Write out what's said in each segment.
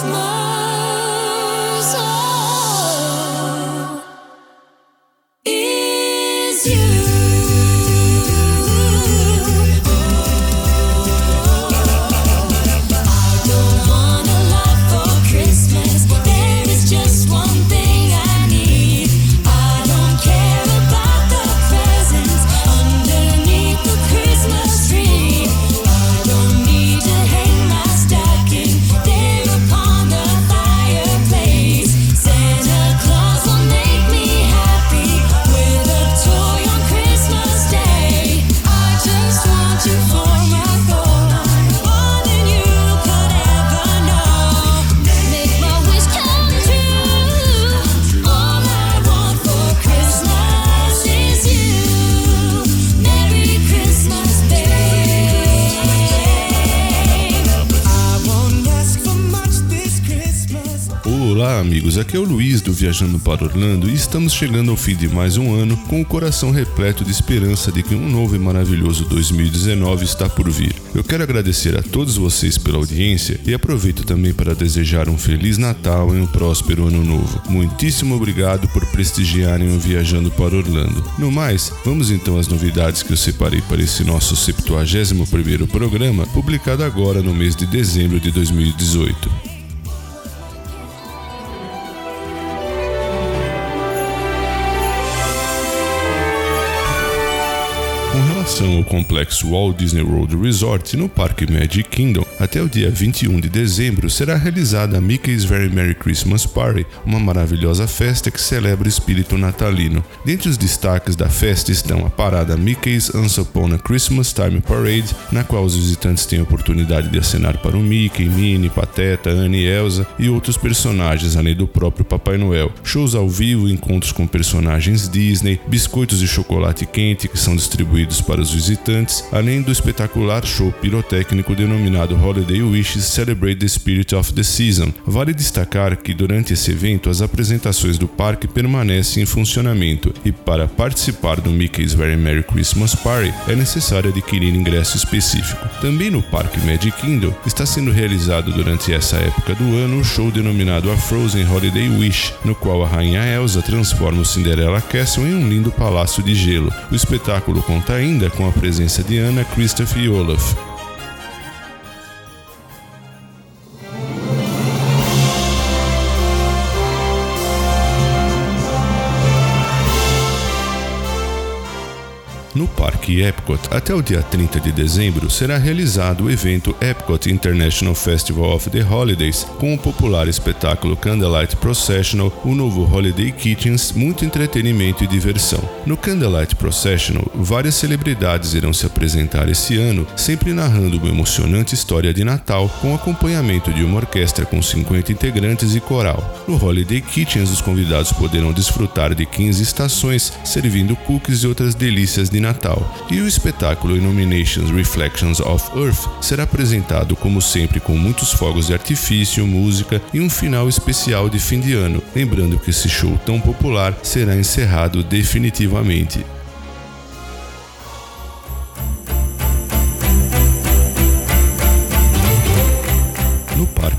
smile. Amigos, aqui é o Luiz do Viajando para Orlando e estamos chegando ao fim de mais um ano com o coração repleto de esperança de que um novo e maravilhoso 2019 está por vir. Eu quero agradecer a todos vocês pela audiência e aproveito também para desejar um feliz Natal e um próspero ano novo. Muitíssimo obrigado por prestigiarem o Viajando para Orlando. No mais, vamos então às novidades que eu separei para esse nosso 71º programa, publicado agora no mês de dezembro de 2018. Relação ao complexo Walt Disney World Resort no Parque Magic Kingdom, até o dia 21 de dezembro será realizada a Mickey's Very Merry Christmas Party, uma maravilhosa festa que celebra o espírito natalino. Dentre os destaques da festa estão a parada Mickey's Once Upon a Christmas Time Parade, na qual os visitantes têm a oportunidade de acenar para o Mickey, Minnie, Pateta, Annie, Elsa e outros personagens, além do próprio Papai Noel. Shows ao vivo, encontros com personagens Disney, biscoitos de chocolate quente que são distribuídos para os visitantes, além do espetacular show pirotécnico denominado Holiday Wishes Celebrate the Spirit of the Season. Vale destacar que durante esse evento as apresentações do parque permanecem em funcionamento e para participar do Mickey's Very Merry Christmas Party é necessário adquirir ingresso específico. Também no Parque Magic Kingdom está sendo realizado durante essa época do ano o um show denominado a Frozen Holiday Wish, no qual a rainha Elsa transforma o Cinderella Castle em um lindo palácio de gelo. O espetáculo conta ainda com a presença de Anna, Christopher e Olaf. No Parque Epcot, até o dia 30 de dezembro, será realizado o evento Epcot International Festival of the Holidays, com o popular espetáculo Candlelight Processional, o novo Holiday Kitchens, muito entretenimento e diversão. No Candlelight Processional, várias celebridades irão se apresentar esse ano, sempre narrando uma emocionante história de Natal, com acompanhamento de uma orquestra com 50 integrantes e coral. No Holiday Kitchens, os convidados poderão desfrutar de 15 estações, servindo cookies e outras delícias de Natal, e o espetáculo Illuminations Reflections of Earth será apresentado como sempre com muitos fogos de artifício, música e um final especial de fim de ano, lembrando que esse show tão popular será encerrado definitivamente.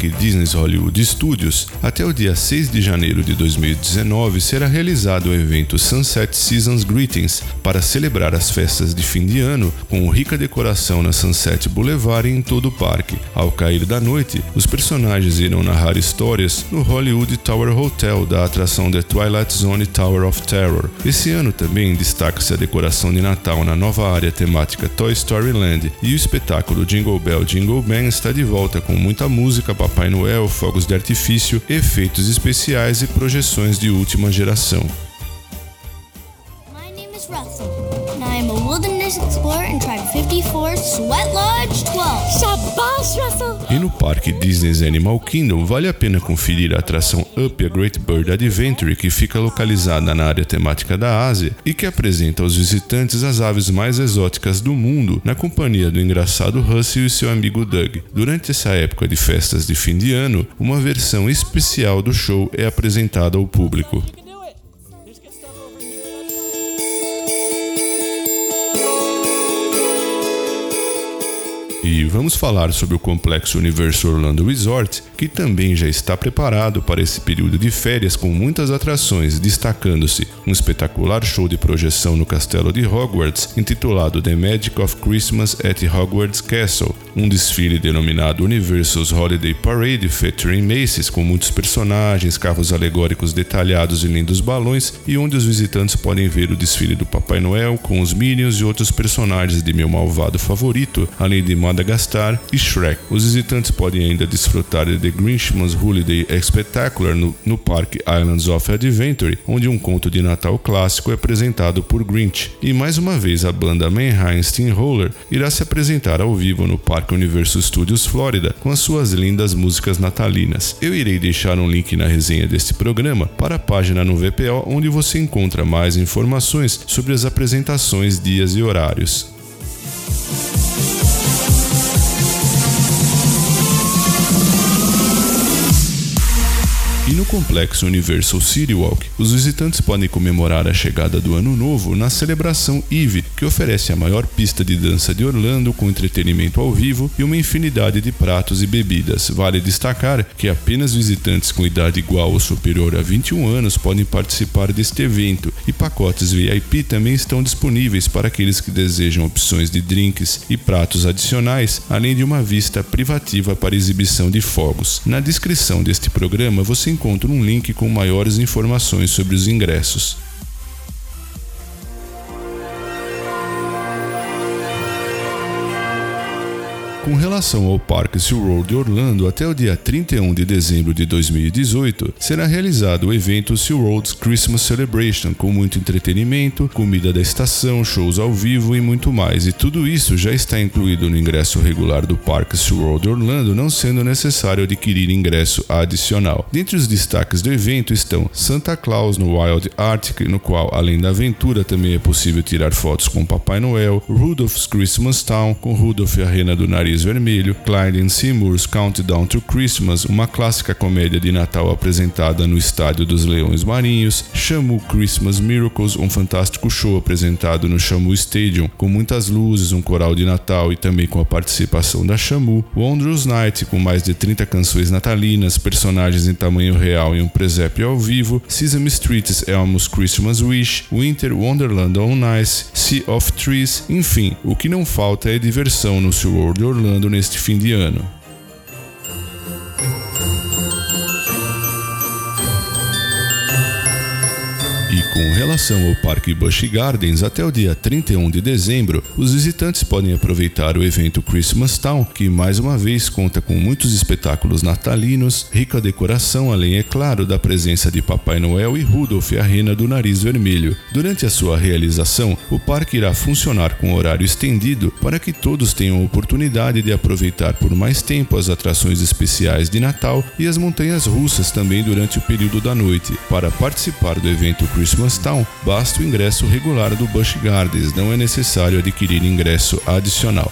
Parque Disney's Hollywood Studios, até o dia 6 de janeiro de 2019 será realizado o evento Sunset Seasons Greetings para celebrar as festas de fim de ano com rica decoração na Sunset Boulevard e em todo o parque. Ao cair da noite, os personagens irão narrar histórias no Hollywood Tower Hotel da atração The Twilight Zone Tower of Terror. Esse ano também destaca-se a decoração de Natal na nova área temática Toy Story Land e o espetáculo Jingle Bell Jingle Bang está de volta com muita música Papai Noel, fogos de artifício, efeitos especiais e projeções de última geração. My name is Russell, and I am a wilderness explorer in Tribe 54, Sweat Lodge 12. Shabash, Russell! E no parque Disney's Animal Kingdom vale a pena conferir a atração Up a Great Bird Adventure, que fica localizada na área temática da Ásia e que apresenta aos visitantes as aves mais exóticas do mundo, na companhia do engraçado Russell e seu amigo Doug. Durante essa época de festas de fim de ano, uma versão especial do show é apresentada ao público. E vamos falar sobre o complexo Universal Orlando Resort, que também já está preparado para esse período de férias com muitas atrações, destacando-se um espetacular show de projeção no castelo de Hogwarts, intitulado The Magic of Christmas at Hogwarts Castle, um desfile denominado Universal's Holiday Parade featuring Macy's com muitos personagens, carros alegóricos detalhados e lindos balões e onde os visitantes podem ver o desfile do Papai Noel com os Minions e outros personagens de meu malvado favorito, além de Madagascar e Shrek. Os visitantes podem ainda desfrutar de The Grinchmas Holiday Spectacular no, no Parque Islands of Adventure, onde um conto de Natal clássico é apresentado por Grinch. E mais uma vez a banda Manheim Steamroller irá se apresentar ao vivo no Parque Universal Studios Florida com as suas lindas músicas natalinas. Eu irei deixar um link na resenha deste programa para a página no VPO onde você encontra mais informações sobre as apresentações, dias e horários. E no complexo Universal City Walk, os visitantes podem comemorar a chegada do Ano Novo na celebração Eve, que oferece a maior pista de dança de Orlando com entretenimento ao vivo e uma infinidade de pratos e bebidas. Vale destacar que apenas visitantes com idade igual ou superior a 21 anos podem participar deste evento e pacotes VIP também estão disponíveis para aqueles que desejam opções de drinks e pratos adicionais, além de uma vista privativa para exibição de fogos. Na descrição deste programa você encontra um link com maiores informações sobre os ingressos. Com relação ao Parque SeaWorld de Orlando, até o dia 31 de dezembro de 2018, será realizado o evento SeaWorld's Christmas Celebration, com muito entretenimento, comida da estação, shows ao vivo e muito mais. E tudo isso já está incluído no ingresso regular do Parque SeaWorld de Orlando, não sendo necessário adquirir ingresso adicional. Dentre os destaques do evento estão Santa Claus no Wild Arctic, no qual, além da aventura, também é possível tirar fotos com Papai Noel, Rudolph's Christmas Town, com Rudolph e a Rena do Nariz Vermelho, Clyde Seymour's Countdown to Christmas, uma clássica comédia de Natal apresentada no Estádio dos Leões Marinhos, Shamu Christmas Miracles, um fantástico show apresentado no Shamu Stadium, com muitas luzes, um coral de Natal e também com a participação da Shamu, Wondrous Night, com mais de 30 canções natalinas, personagens em tamanho real e um presépio ao vivo, Sesame Street's Elmo's Christmas Wish, Winter Wonderland on Ice, Sea of Trees, enfim, o que não falta é diversão no SeaWorld Orlando Orlando neste fim de ano. E com relação ao Parque Busch Gardens, até o dia 31 de dezembro, os visitantes podem aproveitar o evento Christmas Town, que mais uma vez conta com muitos espetáculos natalinos, rica decoração, além, é claro, da presença de Papai Noel e Rudolph, a rena do nariz vermelho. Durante a sua realização, o parque irá funcionar com horário estendido para que todos tenham oportunidade de aproveitar por mais tempo as atrações especiais de Natal e as montanhas russas também durante o período da noite. Para participar do evento Christmas Town, basta o ingresso regular do Busch Gardens, não é necessário adquirir ingresso adicional.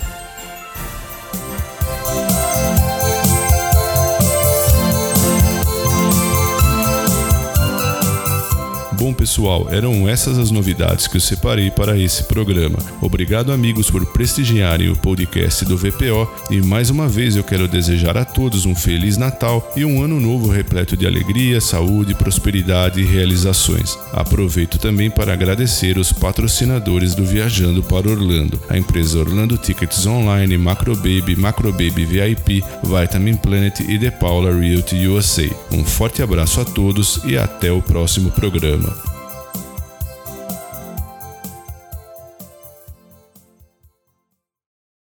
Bom, pessoal, eram essas as novidades que eu separei para esse programa. Obrigado, amigos, por prestigiarem o podcast do VPO e mais uma vez eu quero desejar a todos um Feliz Natal e um ano novo repleto de alegria, saúde, prosperidade e realizações. Aproveito também para agradecer os patrocinadores do Viajando para Orlando, a empresa Orlando Tickets Online, Macrobaby, Macrobaby VIP, Vitamin Planet e The Paula Realty USA. Um forte abraço a todos e até o próximo programa.